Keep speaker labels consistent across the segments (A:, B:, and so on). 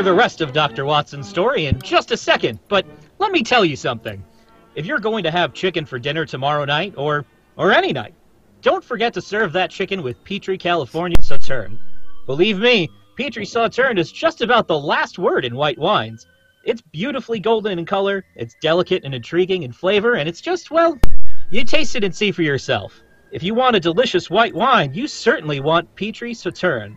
A: The rest of Dr. Watson's story in just a second, but let me tell you something. If you're going to have chicken for dinner tomorrow night, or or any night, don't forget to serve that chicken with Petri California Sauterne. Believe me, Petri Sauterne is just about the last word in white wines. It's beautifully golden in color, it's delicate and intriguing in flavor, and it's just, well, you taste it and see for yourself. If you want a delicious white wine, you certainly want Petri Sauterne.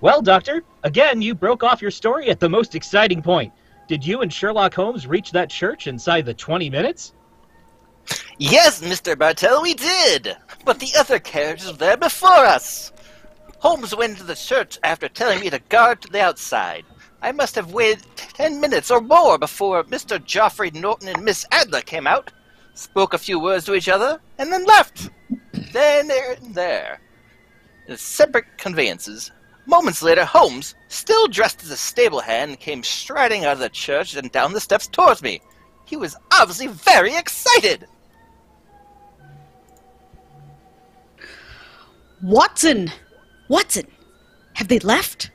A: Well, Doctor, again, you broke off your story at the most exciting point. Did you and Sherlock Holmes reach that church inside the 20 minutes?
B: Yes, Mr. Bartell, we did! But the other carriage was there before us! Holmes went into the church after telling me to guard to the outside. I must have waited ten minutes or more before Mr. Godfrey Norton and Miss Adler came out, spoke a few words to each other, and then left. Then there and there. In separate conveyances. Moments later, Holmes, still dressed as a stable hand, came striding out of the church and down the steps towards me. He was obviously very excited.
C: Watson! Watson! Have they left?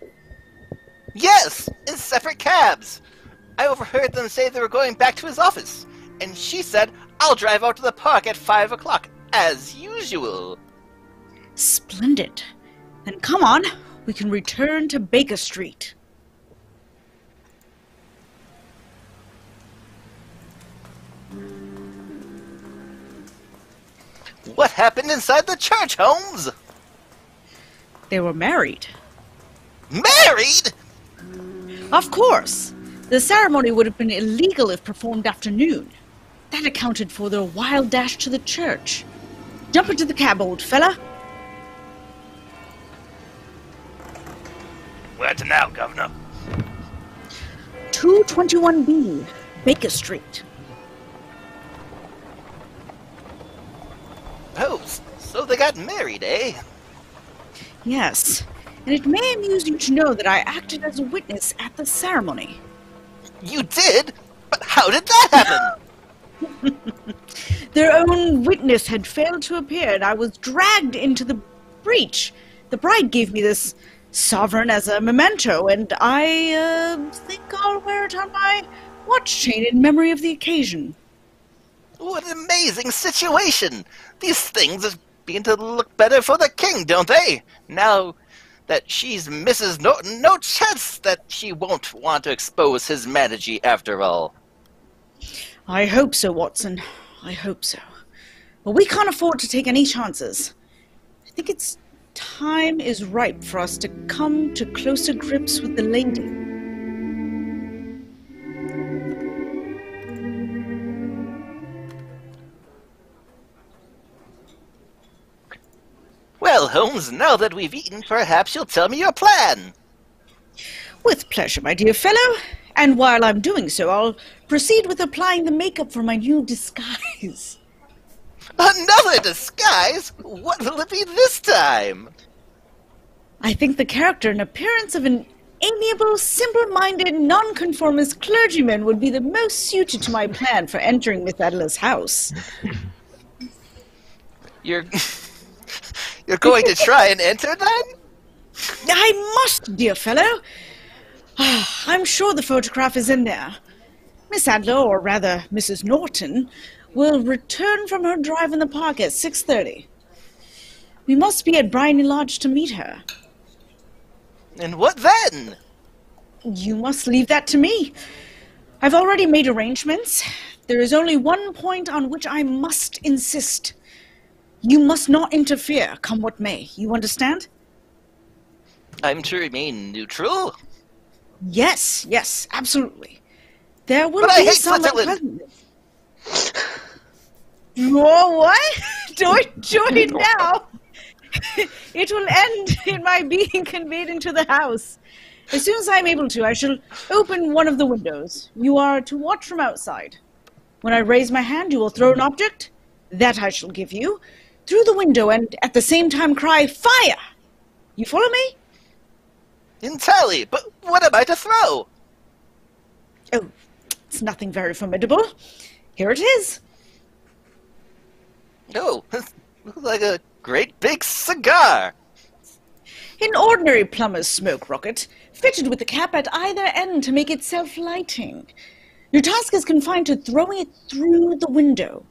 B: Yes, in separate cabs. I overheard them say they were going back to his office, and she said, I'll drive out to the park at five o'clock, as usual.
C: Splendid. Then come on, we can return to Baker Street.
B: What happened inside the church, Holmes?
C: They were married.
B: Married?
C: Of course. The ceremony would have been illegal if performed after noon. That accounted for their wild dash to the church. Jump into the cab, old fella.
B: To now, Governor?
C: 221B, Baker Street.
B: Oh, so they got married, eh?
C: Yes, and it may amuse you to know that I acted as a witness at the ceremony.
B: You did? But how did that happen?
C: Their own witness had failed to appear, and I was dragged into the breach. The bride gave me this sovereign as a memento, and I uh, think I'll wear it on my watch chain in memory of the occasion.
B: what an amazing situation! These things are beginning to look better for the king, don't they? Now that she's Mrs. Norton, no chance that she won't want to expose his managee after all.
C: I hope so, Watson. I hope so. But we can't afford to take any chances. I think it's time is ripe for us to come to closer grips with the lady.
B: Well, Holmes, now that we've eaten, perhaps you'll tell me your plan.
C: With pleasure, my dear fellow. And while I'm doing so, I'll proceed with applying the makeup for my new disguise.
B: Another disguise? What will it be this time?
C: I think the character and appearance of an amiable, simple-minded, nonconformist clergyman would be the most suited to my plan for entering Miss Adler's house.
B: You're You're going to try and enter then?
C: I must, dear fellow. Ah, I'm sure the photograph is in there. Miss Adler, or rather Mrs. Norton, will return from her drive in the park at 6.30. We must be at Briony Lodge to meet her.
B: And what then?
C: You must leave that to me. I've already made arrangements. There is only one point on which I must insist. You must not interfere, come what may. You understand?
B: I'm to remain neutral?
C: Yes, yes, absolutely. There will
B: But I
C: be
B: hate
C: some unpleasantness. Whoa, what? Don't join now. it will end in my being conveyed into the house. As soon as I'm able to, I shall open one of the windows. You are to watch from outside. When I raise my hand, you will throw an object. That I shall give you through the window, and at the same time cry fire. You follow me?
B: Entirely, but what am I to throw?
C: Oh, it's nothing very formidable. Here it is.
B: No, oh, looks like a great big cigar.
C: An ordinary plumber's smoke rocket, fitted with a cap at either end to make it self-lighting. Your task is confined to throwing it through the window.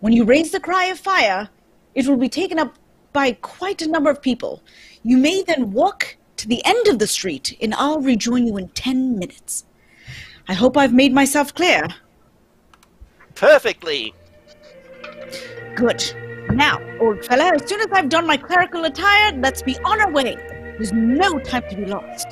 C: When you raise the cry of fire, it will be taken up by quite a number of people. You may then walk to the end of the street, and I'll rejoin you in ten minutes. I hope I've made myself clear.
B: Perfectly.
C: Good. Now, old fella, as soon as I've done my clerical attire, let's be on our way. There's no time to be lost.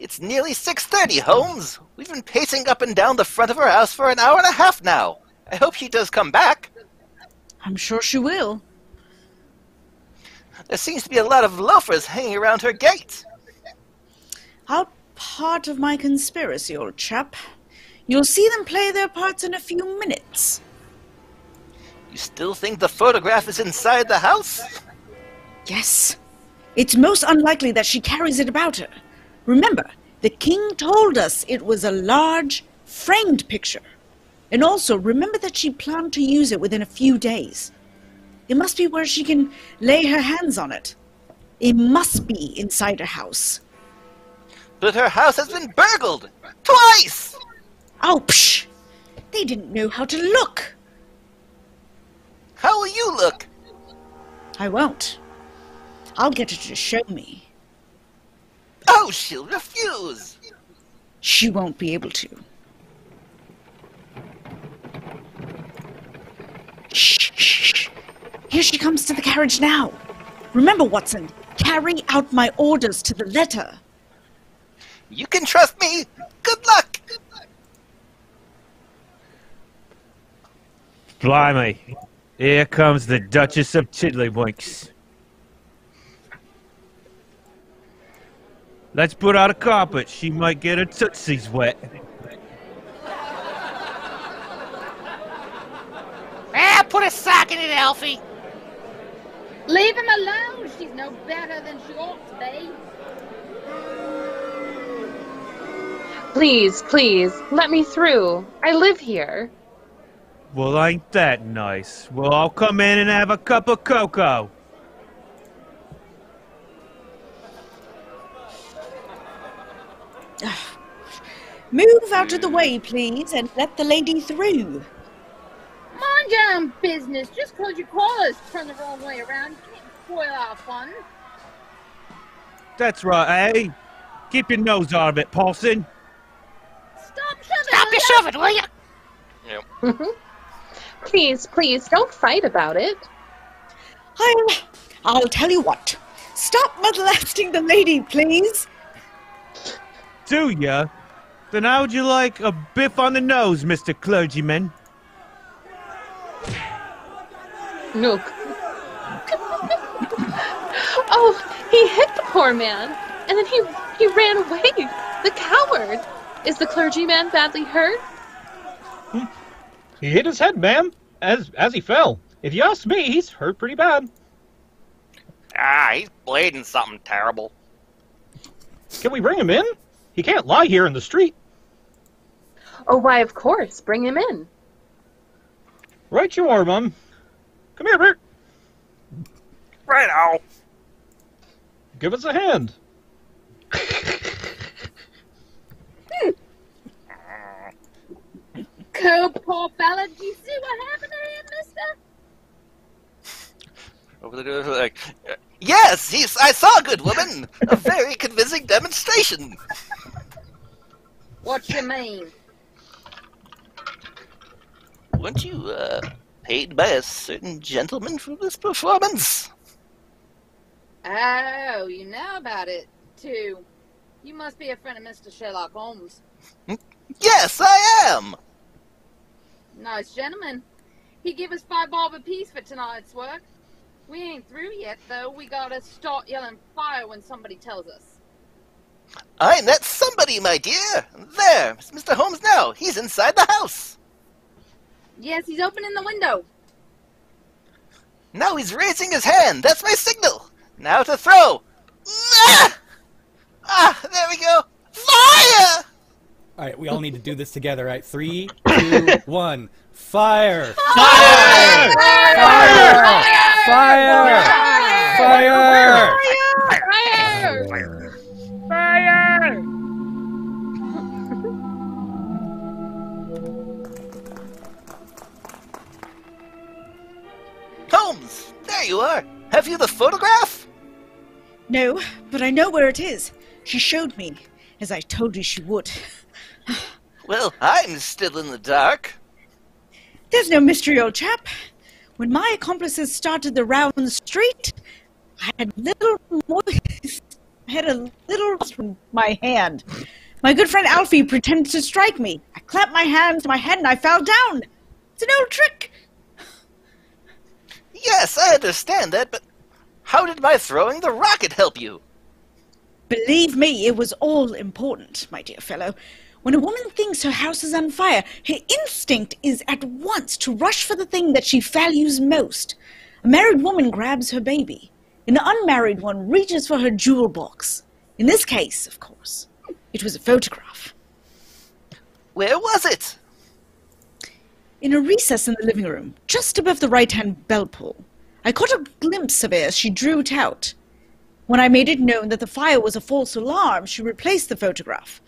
B: It's nearly 6.30, Holmes. We've been pacing up and down the front of her house for an hour and a half now. I hope she does come back.
C: I'm sure she will.
B: There seems to be a lot of loafers hanging around her gate.
C: All part of my conspiracy, old chap. You'll see them play their parts in a few minutes.
B: You still think the photograph is inside the house?
C: Yes. It's most unlikely that she carries it about her. Remember, the king told us it was a large, framed picture. And also, remember that she planned to use it within a few days. It must be where she can lay her hands on it. It must be inside her house.
B: But her house has been burgled! Twice!
C: Oh, psh! They didn't know how to look.
B: How will you look?
C: I won't. I'll get her to show me.
B: Oh, she'll refuse!
C: She won't be able to. Shh, shh, shh. Here she comes to the carriage now. Remember, Watson, carry out my orders to the letter.
B: You can trust me! Good luck!
D: Blimey. Here comes the Duchess of Tiddlywinks. Let's put out a carpet. She might get her tootsies wet.
E: Ah, put a sock it, Elfie.
F: Leave him alone. She's no better than she ought to be.
G: Please, please, let me through. I live here.
D: Well, ain't that nice? Well, I'll come in and have a cup of cocoa.
C: Move out of the way, please, and let the lady through.
F: Mind your own business. Just 'cause your collars turn the wrong way around, you can't spoil our fun.
D: That's right, eh? Keep your nose out of it, Paulson.
F: Stop shoving.
E: Stop your shoving, will you?
G: Please, please, don't fight about it.
C: I'll, I'll tell you what. Stop molesting the lady, please.
D: Do ya? Then how would you like a biff on the nose, Mr. Clergyman?
G: No. oh, he hit the poor man, and then he he ran away. The coward. Is the clergyman badly hurt?
A: He hit his head, ma'am, as as he fell. If you ask me, he's hurt pretty bad.
B: Ah, he's bleeding something terrible.
A: Can we bring him in? He can't lie here in the street.
G: Oh, why, of course. Bring him in.
A: Right you are, Mum. Come here, Bert.
B: Right now.
A: Give us a hand.
F: Cool, poor fella. Do you see what happened to him, mister?
B: Over the door, like, yes, he's, I saw, a good woman. A very convincing demonstration.
F: What you mean?
B: Weren't you uh, paid by a certain gentleman for this performance?
F: Oh, you know about it, too. You must be a friend of Mr. Sherlock Holmes.
B: Yes, I am.
F: Nice gentleman. He give us five bob apiece for tonight's work. We ain't through yet, though. We gotta start yelling fire when somebody tells us.
B: I'm that somebody, my dear. There, it's Mr. Holmes now. He's inside the house.
F: Yes, he's opening the window.
B: Now he's raising his hand. That's my signal. Now to throw. Ah! Ah, there we go. Fire!
H: All right, we all need to do this together. All right, three, two, one. Fire!
A: Fire!
H: Fire! Fire! Fire!
G: Fire!
B: Holmes, there you are. Have you the photograph?
C: No, but I know where it is. She showed me, as I told you she would.
B: Well, I'm still in the dark.
C: There's no mystery, old chap. When my accomplices started the row on the street, I had little more. I had a little from my hand. My good friend Alfie pretended to strike me. I clapped my hands to my head and I fell down. It's an old trick.
B: Yes, I understand that, but how did my throwing the rocket help you?
C: Believe me, it was all important, my dear fellow. When a woman thinks her house is on fire, her instinct is at once to rush for the thing that she values most. A married woman grabs her baby. An unmarried one reaches for her jewel box. In this case, of course, it was a photograph.
B: Where was it?
C: In a recess in the living room, just above the right hand bell pull, I caught a glimpse of it as she drew it out. When I made it known that the fire was a false alarm, she replaced the photograph.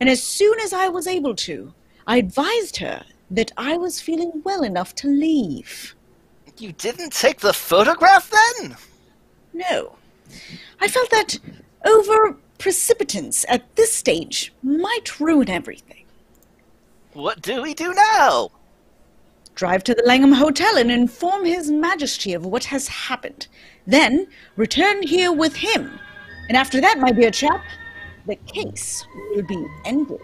C: And as soon as I was able to, I advised her that I was feeling well enough to leave.
B: You didn't take the photograph then?
C: No. I felt that over precipitance at this stage might ruin everything.
B: What do we do now?
C: Drive to the Langham Hotel and inform His Majesty of what has happened. Then return here with him. And after that, my dear chap, the case will be ended.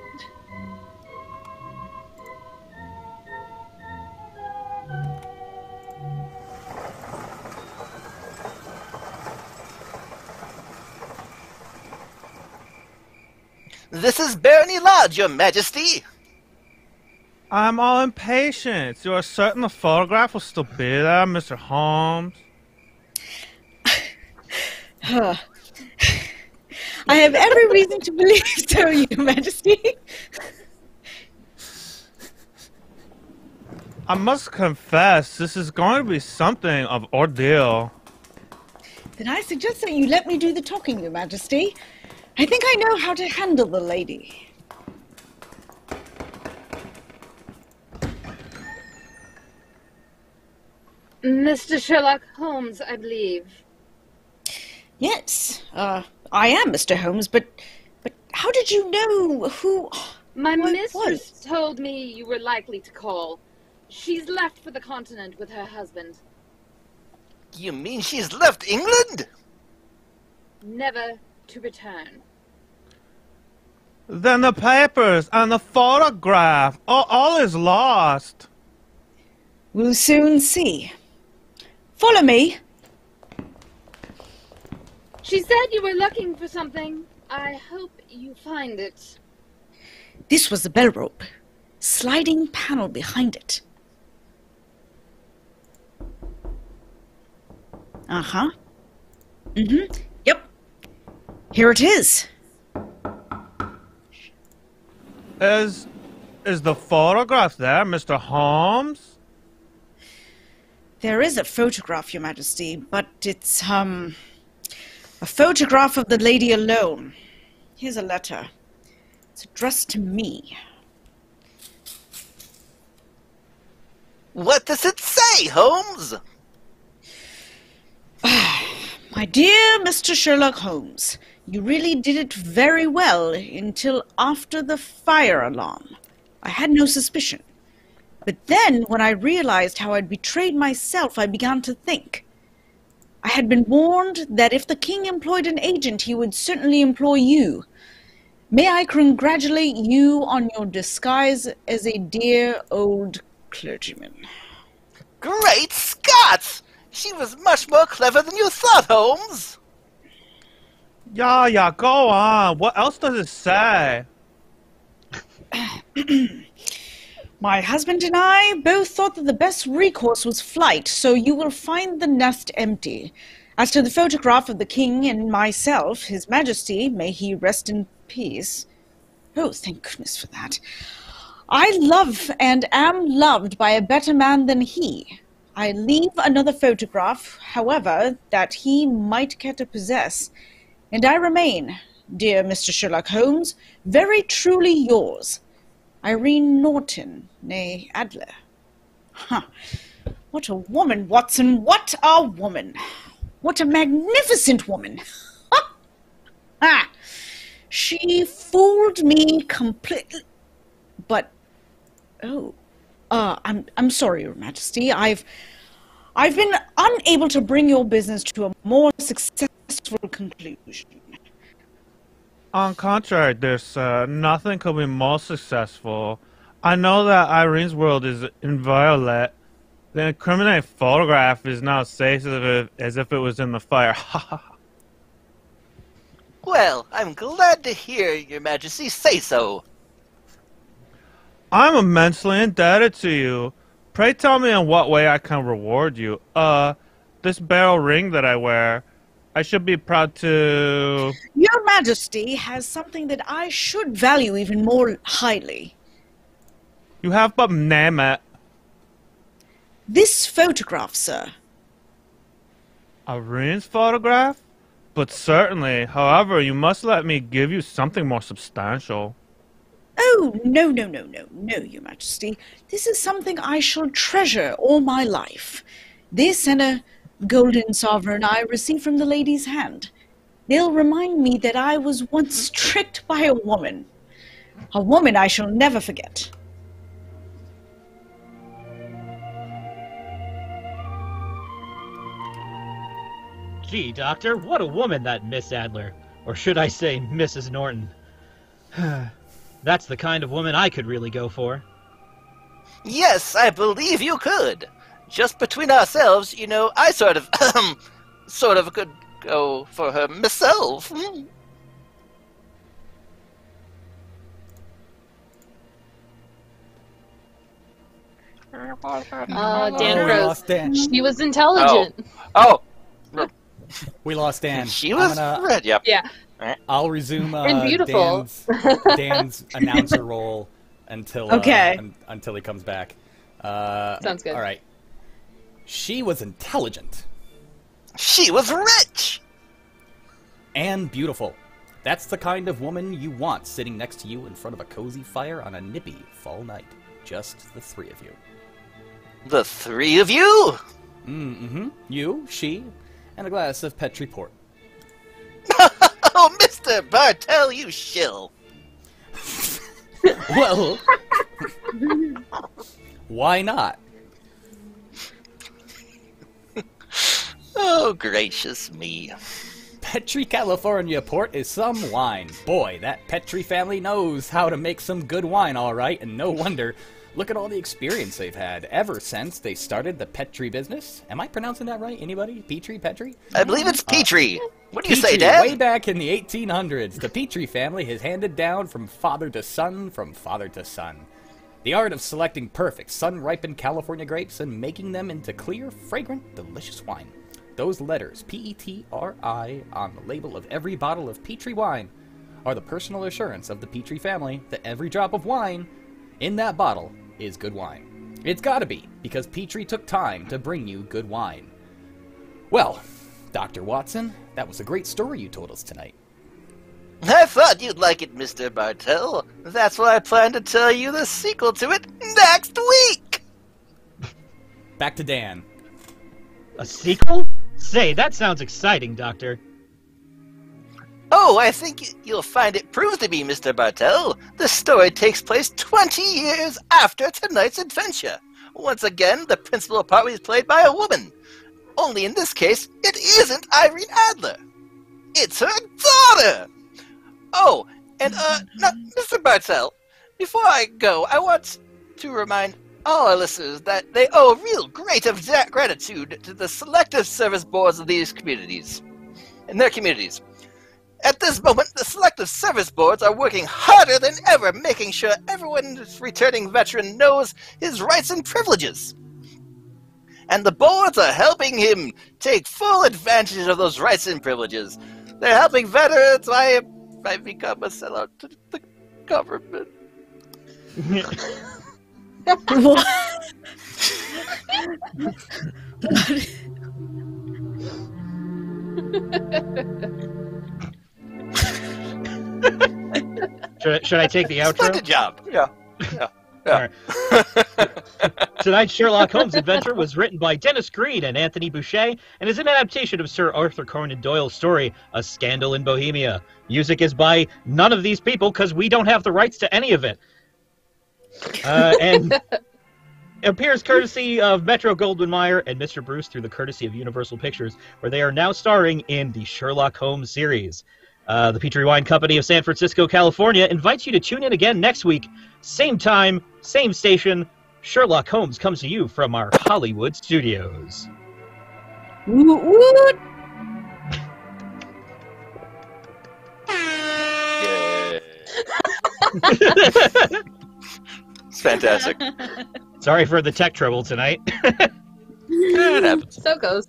B: This is Briony Lodge, Your Majesty.
D: I'm all impatient. You are certain the photograph will still be there, Mr. Holmes?
C: Huh. I have every reason to believe so, Your Majesty.
D: I must confess, this is going to be something of ordeal.
C: Then I suggest that you let me do the talking, Your Majesty. I think I know how to handle the lady.
F: Mr. Sherlock Holmes, I believe.
C: Yes, uh, I am Mr. Holmes, but but how did you know who?
F: My
C: What
F: mistress
C: was?
F: told me you were likely to call. She's left for the continent with her husband.
B: You mean she's left England?
F: Never to return.
D: Then the papers and the photograph, all, all is lost.
C: We'll soon see. Follow me.
F: She said you were looking for something. I hope you find it.
C: This was the bell rope. Sliding panel behind it. Uh huh. Mm hmm. Yep. Here it is.
D: Is is the photograph there, Mr. Holmes?
C: There is a photograph, Your Majesty, but it's, um, a photograph of the lady alone. Here's a letter. It's addressed to me.
B: What does it say, Holmes?
C: My dear Mr. Sherlock Holmes, you really did it very well until after the fire alarm. I had no suspicion. But then, when I realized how I'd betrayed myself, I began to think. I had been warned that if the king employed an agent, he would certainly employ you. May I congratulate you on your disguise as a dear old clergyman.
B: Great Scott! She was much more clever than you thought, Holmes.
D: Yeah, yeah, go on. What else does it say?
C: My husband and I both thought that the best recourse was flight, so you will find the nest empty. As to the photograph of the king and myself, His Majesty, may he rest in peace. Oh, thank goodness for that. I love and am loved by a better man than he. I leave another photograph, however, that he might care to possess, and I remain, dear Mr. Sherlock Holmes, very truly yours, Irene Norton, née Adler. Huh. What a woman, Watson! What a woman! What a magnificent woman! ah! She fooled me completely. But oh, uh, I'm I'm sorry, Your Majesty. I've I've been unable to bring your business to a more successful conclusion.
D: On contrary, there's uh, nothing could be more successful. I know that Irene's world is inviolate. The incriminating photograph is now safe as if, as if it was in the fire.
B: Ha Well, I'm glad to hear your majesty say so.
D: I'm immensely indebted to you. Pray tell me in what way I can reward you. Uh, this barrel ring that I wear, I should be proud to.
C: Your Majesty has something that I should value even more highly.
D: You have but name it.
C: This photograph, sir.
D: Irene's photograph? But certainly, however, you must let me give you something more substantial.
C: Oh, no, no, no, no, no, Your Majesty. This is something I shall treasure all my life. This and a golden sovereign I received from the lady's hand. They'll remind me that I was once mm-hmm. tricked by a woman. A woman I shall never forget.
A: Gee, Doctor, what a woman that Miss Adler. Or should I say, Mrs. Norton. That's the kind of woman I could really go for.
B: Yes, I believe you could. Just between ourselves, you know, I sort of, sort of could go for her myself. Hmm.
G: Uh, Dan
H: Oh, we
G: Rose.
H: lost Dan.
G: She was intelligent.
B: Oh,
H: We lost Dan.
B: she was
H: gonna-
B: red. Yep.
G: Yeah.
H: I'll resume uh,
G: beautiful.
H: Dan's, Dan's announcer role until uh, un- until he comes back. Uh,
G: Sounds good.
H: All right. She was intelligent
B: She was rich.
H: and beautiful. That's the kind of woman you want sitting next to you in front of a cozy fire on a nippy fall night. Just the three of you.
B: The three of you.
H: Mm-hmm. You, she, and a glass of Petri port.
B: Oh, Mister Bartell, you shill.
H: Well, why not?
B: Oh, gracious me.
H: Petri California port is some wine. Boy, that Petri family knows how to make some good wine, all right, and no wonder. Look at all the experience they've had ever since they started the Petri business. Am I pronouncing that right? Anybody? Petri? Petri?
B: I believe it's uh, Petrie. what do you say,
H: Petrie,
B: Dad?
H: Way back in the 1800s, the Petri family has handed down from father to son, from father to son. The art of selecting perfect, sun ripened California grapes and making them into clear, fragrant, delicious wine. Those letters, P E T R I, on the label of every bottle of Petrie wine, are the personal assurance of the Petrie family that every drop of wine in that bottle is good wine. It's gotta be, because Petrie took time to bring you good wine. Well, Dr. Watson, that was a great story you told us tonight.
B: I thought you'd like it, Mr. Bartell. That's why I plan to tell you the sequel to it next week.
H: Back to Dan.
A: A sequel? Say, that sounds exciting, Doctor.
B: Oh, I think you'll find it proves to be, Mr. Bartell. The story takes place 20 years after tonight's adventure. Once again, the principal part is played by a woman. Only in this case, it isn't Irene Adler. It's her daughter! Oh, and, uh, no, Mr. Bartell, before I go, I want to remind all our listeners that they owe real great of gratitude to the selective service boards of these communities. and their communities. At this moment, the selective service boards are working harder than ever, making sure everyone's returning veteran knows his rights and privileges. and the boards are helping him take full advantage of those rights and privileges. They're helping veterans. I, I become a sellout to the government.
C: What?
A: Should I, should I take the outro?
B: Splendid job. Yeah. Yeah.
A: All Tonight's Sherlock Holmes adventure was written by Denis Green and Anthony Boucher and is an adaptation of Sir Arthur Conan Doyle's story, A Scandal in Bohemia. Music is by none of these people because we don't have the rights to any of it. Uh, and appears courtesy of Metro Goldwyn Mayer and Mr. Bruce through the courtesy of Universal Pictures, where they are now starring in the Sherlock Holmes series. Uh, the Petrie Wine Company of San Francisco, California invites you to tune in again next week, same time, same station. Sherlock Holmes comes to you from our Hollywood studios.
C: Woot woot.
B: Yay. It's fantastic.
A: Sorry for the tech trouble tonight.
B: it happens.
G: So goes.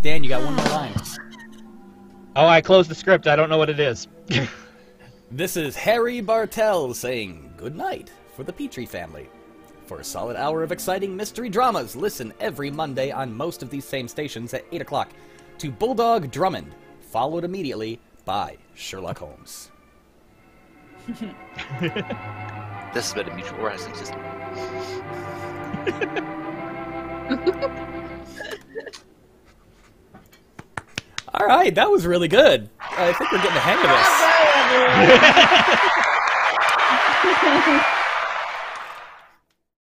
H: Dan, you got one more line.
A: oh, I closed the script. I don't know what it is.
H: This is Harry Bartell saying good night for the Petrie family. For a solid hour of exciting mystery dramas, listen every Monday on most of these same stations at 8 o'clock to Bulldog Drummond, followed immediately by Sherlock Holmes.
B: This has been a mutual wrestling system.
H: All right, that was really good. I think we're getting the hang of this.
C: Bye, everyone.